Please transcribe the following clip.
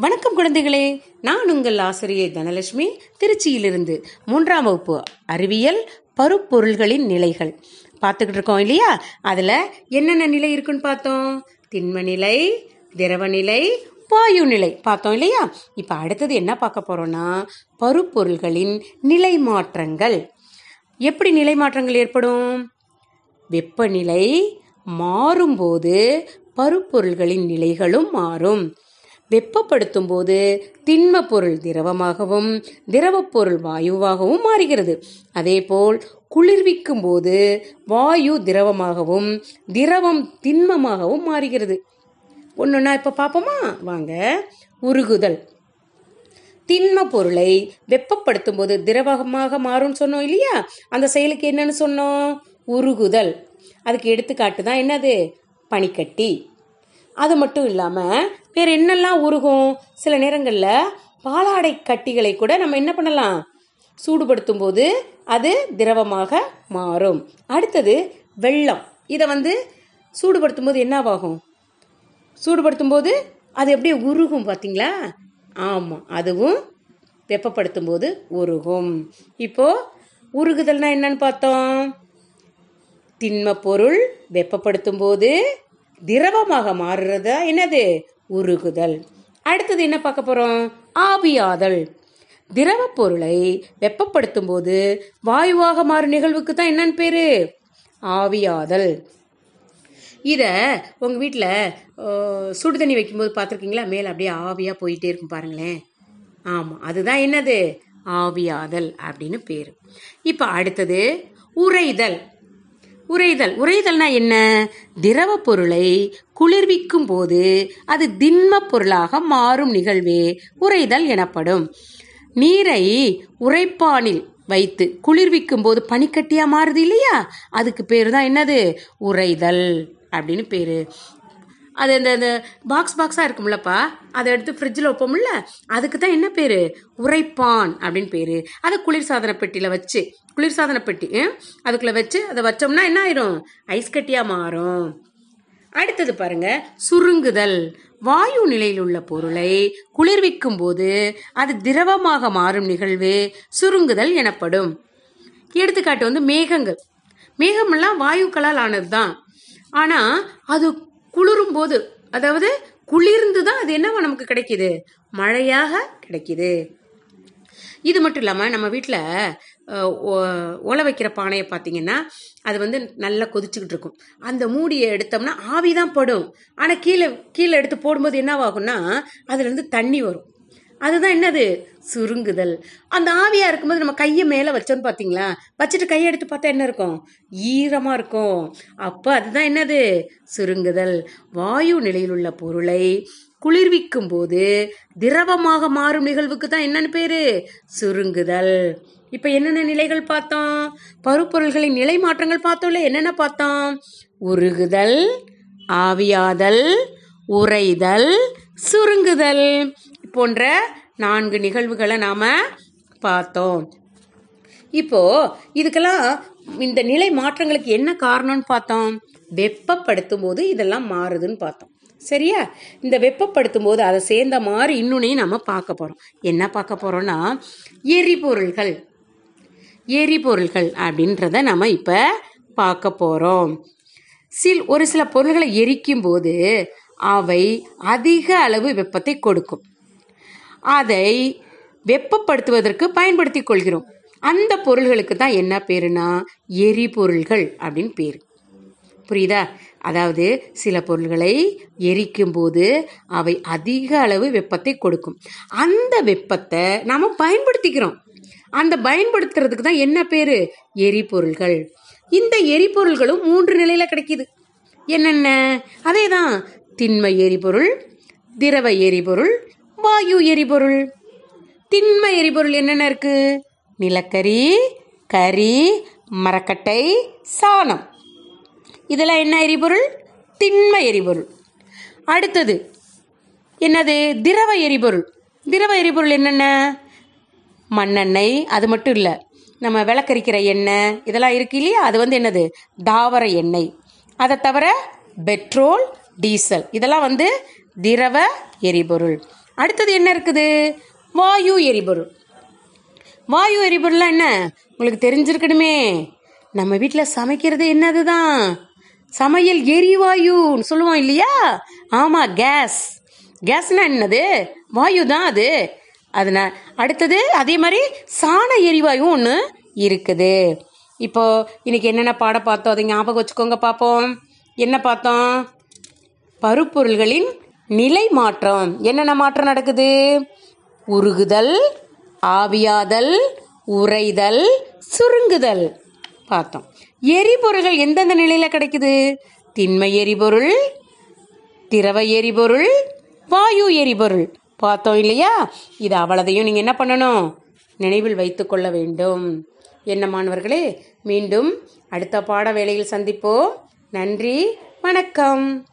வணக்கம் குழந்தைகளே. நான் உங்கள் ஆசிரியை தனலட்சுமி. திருச்சியிலிருந்து மூன்றாம் வகுப்பு அறிவியல் பருப்பொருள்களின் நிலைகள். பார்த்துக்கிட்டு இருக்கோம் இல்லையா? அதில் என்னென்ன நிலை இருக்குன்னு பார்த்தோம்? திண்ம நிலை திரவ நிலை வாயு நிலை பார்த்தோம் இல்லையா? இப்போ அடுத்தது என்ன பார்க்க போகிறோம்னா பருப்பொருள்களின் நிலை மாற்றங்கள் எப்படி நிலை மாற்றங்கள் ஏற்படும்? வெப்பநிலை மாறும்போது பருப்பொருள்களின் நிலைகளும் மாறும். வெப்பப்படுத்தும் போது திண்ம பொருள் திரவமாகவும் திரவப்பொருள் வாயுவாகவும் மாறுகிறது. அதேபோல் குளிர்விக்கும் போது வாயு திரவமாகவும் திரவம் திண்மமாகவும் மாறுகிறது. ஒன்றுன்னா இப்போ பார்ப்போமா வாங்க. உருகுதல். திண்ம பொருளை வெப்பப்படுத்தும் போது திரவமாக மாறும்னு சொன்னோம் இல்லையா? அந்த செயலுக்கு என்னன்னு சொன்னோம்? உருகுதல். அதுக்கு எடுத்துக்காட்டு தான் என்னது? பனிக்கட்டி. அது மட்டும் இல்லாமல் வேற என்னெல்லாம் உருகும்? சில நேரங்களில் பாலாடை கட்டிகளை கூட நம்ம என்ன பண்ணலாம்? சூடுபடுத்தும் போது அது திரவமாக மாறும். அடுத்தது வெள்ளம். இதை வந்து சூடுபடுத்தும் போது என்னவாகும்? சூடுபடுத்தும் போது அது எப்படியே உருகும் பார்த்தீங்களா ஆமாம் அதுவும் வெப்பப்படுத்தும் போது உருகும். இப்போ உருகுதல்னா என்னன்னு பார்த்தோம். திண்ம பொருள் வெப்பப்படுத்தும் போது திரவமாக மாறுறதா? என்னது? உருகுதல். அடுத்தது என்ன பார்க்க போறோம்? ஆவியாதல். திரவ பொருளை வெப்பப்படுத்தும் போது வாயுவாக மாறும் நிகழ்வுக்கு தான் என்னன்னு பேரு? ஆவியாதல். இதை உங்கள் வீட்டில் சுடு தண்ணி வைக்கும்போது பார்த்துருக்கீங்களா? மேலே அப்படியே ஆவியாக போயிட்டே இருக்கும் பாருங்களேன். ஆமாம் அதுதான் என்னது? ஆவியாதல் அப்படின்னு பேர். இப்போ அடுத்தது உறைதல். உறைதல். உறைதல்னா என்ன? திரவ பொருளை குளிர்விக்கும் போது அது திண்ம பொருளாக மாறும் நிகழ்வே. உறைதல் எனப்படும். நீரை உறைப்பானில் வைத்து குளிர்விக்கும் போது பனிக்கட்டியா மாறுது இல்லையா? அதுக்கு பேர் தான் என்னது? உறைதல் அப்படின்னு பேரு. அது அந்த அந்த பாக்ஸ் பாக்ஸாக இருக்கும்லப்பா. அதை எடுத்து ஃப்ரிட்ஜில் வைப்போம்ல. அதுக்கு தான் என்ன பேர்? உரைப்பான் அப்படின்னு பேர். அதை குளிர்சாதன பெட்டியில் வச்சு குளிர்சாதன பெட்டி அதுக்குள்ளே வச்சு அதை வச்சோம்னா என்ன ஆயிரும்? ஐஸ் கட்டியாக மாறும். அடுத்தது பாருங்க சுருங்குதல். வாயு நிலையில் உள்ள பொருளை குளிர்விக்கும் போது அது திரவமாக மாறும் நிகழ்வு சுருங்குதல் எனப்படும். எடுத்துக்காட்டு வந்து மேகங்கள். மேகமெல்லாம் வாயுக்களால் ஆனது தான் ஆனால் அது குளிரும் போது அதாவது குளிர்ந்து தான் அது என்னவா நமக்கு கிடைக்குது? மழையாக கிடைக்குது. இது மட்டும் இல்லாமல் நம்ம வீட்டில் ஒலை வைக்கிற பானையை பார்த்தீங்கன்னா அது வந்து நல்லா கொதிச்சுக்கிட்டு இருக்கும். அந்த மூடியை எடுத்தோம்னா ஆவி தான் படும். ஆனால் கீழே கீழே எடுத்து போடும்போது என்னவாகும்னா அதுலேருந்து தண்ணி வரும். அதுதான் என்னது? சுருங்குதல். அந்த ஆவியாக இருக்கும்போது நம்ம கையை மேலே வச்சோன்னு பார்த்தீங்களா? வச்சுட்டு கையை எடுத்து பார்த்தா என்ன இருக்கும்? ஈரமாக இருக்கும். அப்போ அதுதான் என்னது? சுருங்குதல். வாயு நிலையில் உள்ள பொருளை குளிர்விக்கும் போது திரவமாக மாறும் நிகழ்வுக்கு தான் என்னன்னு பேரு? சுருங்குதல். இப்போ என்னென்ன நிலைகள் பார்த்தோம்? பருப்பொருள்களின் நிலை மாற்றங்கள் பார்த்தோம்ல என்னென்ன பார்த்தோம்? உருகுதல் ஆவியாதல் உறைதல் சுருங்குதல் போன்ற நான்கு நிகழ்வுகளை நாம பார்த்தோம். இப்போ இதுக்கெல்லாம் இந்த நிலை மாற்றங்களுக்கு என்ன காரணம்னு பார்த்தோம்? வெப்பப்படுத்தும் போது இதெல்லாம் மாறுதுன்னு பார்த்தோம். சரியா? இந்த வெப்பப்படுத்தும் போது அதை சேர்ந்த மாதிரி இன்னொன்னையும் நம்ம பார்க்க போகிறோம் என்ன பார்க்க போகிறோன்னா எரிபொருள்கள். எரிபொருள்கள் அப்படின்றத நம்ம இப்போ பார்க்க போகிறோம் சில் ஒரு சில பொருள்களை எரிக்கும் போது அவை அதிக அளவு வெப்பத்தை கொடுக்கும். அதை வெப்பப்படுத்துவதற்கு பயன்படுத்தி கொள்கிறோம். அந்த பொருள்களுக்கு தான் என்ன பேருனா எரிபொருள்கள் அப்படின்னு பேர். புரியுதா? அதாவது சில பொருள்களை எரிக்கும் போது அவை அதிக அளவு வெப்பத்தை கொடுக்கும். அந்த வெப்பத்தை நாம் பயன்படுத்திக்கிறோம். அந்த பயன்படுத்துறதுக்கு தான் என்ன பேர்? எரிபொருள்கள். இந்த எரிபொருள்களும் மூன்று நிலையில் கிடைக்கிது. என்னென்ன? அதே தான் திண்ம எரிபொருள் திரவ எரிபொருள் வாயு எரிபொருள். திண்ம எரிபொருள் என்னென்ன இருக்குது நிலக்கரி கரி மரக்கட்டை சாணம். இதெல்லாம் என்ன எரிபொருள்? திண்ம எரிபொருள். அடுத்தது என்னது? திரவ எரிபொருள். திரவ எரிபொருள் என்னென்ன? மண்ணெண்ணெய் அது மட்டும் இல்லை. நம்ம விளக்கரிக்கிற எண்ணெய் இதெல்லாம் இருக்கு இல்லையா? அது வந்து என்னது? தாவர எண்ணெய். அதை தவிர பெட்ரோல் டீசல். இதெல்லாம் வந்து திரவ எரிபொருள். அடுத்தது என்ன இருக்குது? வாயு எரிபொருள். வாயு எரிபொருள்லாம் என்ன? உங்களுக்கு தெரிஞ்சிருக்கணுமே. நம்ம வீட்டில் சமைக்கிறது என்னது தான் சமையல் எரிவாயுன்னு சொல்லுவோம் இல்லையா? ஆமாம் கேஸ் கேஸ்னா என்னது? வாயு தான் அது. அதனால் அடுத்தது அதே மாதிரி சாண எரிவாயும் ஒன்று இருக்குது. இப்போ இன்னைக்கு என்னென்ன பாடம் பார்த்தோம்? அதை ஞாபகம் வச்சுக்கோங்க பார்ப்போம். என்ன பார்த்தோம்? பருப்பொருள்களின் நிலை மாற்றம். என்னென்ன மாற்றம் நடக்குது? உருகுதல் ஆவியாதல் உறைதல் சுருங்குதல். பார்த்தோம். எரிபொருள்கள் எந்தெந்த நிலையில கிடைக்குது? திண்மை எரிபொருள் திரவ எரிபொருள் வாயு எரிபொருள். பார்த்தோம் இல்லையா? இது அவ்வளதையும் நீங்கள் என்ன பண்ணணும்? நினைவில் வைத்து கொள்ள வேண்டும். என்ன மாணவர்களே மீண்டும் அடுத்த பாட வேளையில் சந்திப்போம். நன்றி வணக்கம்.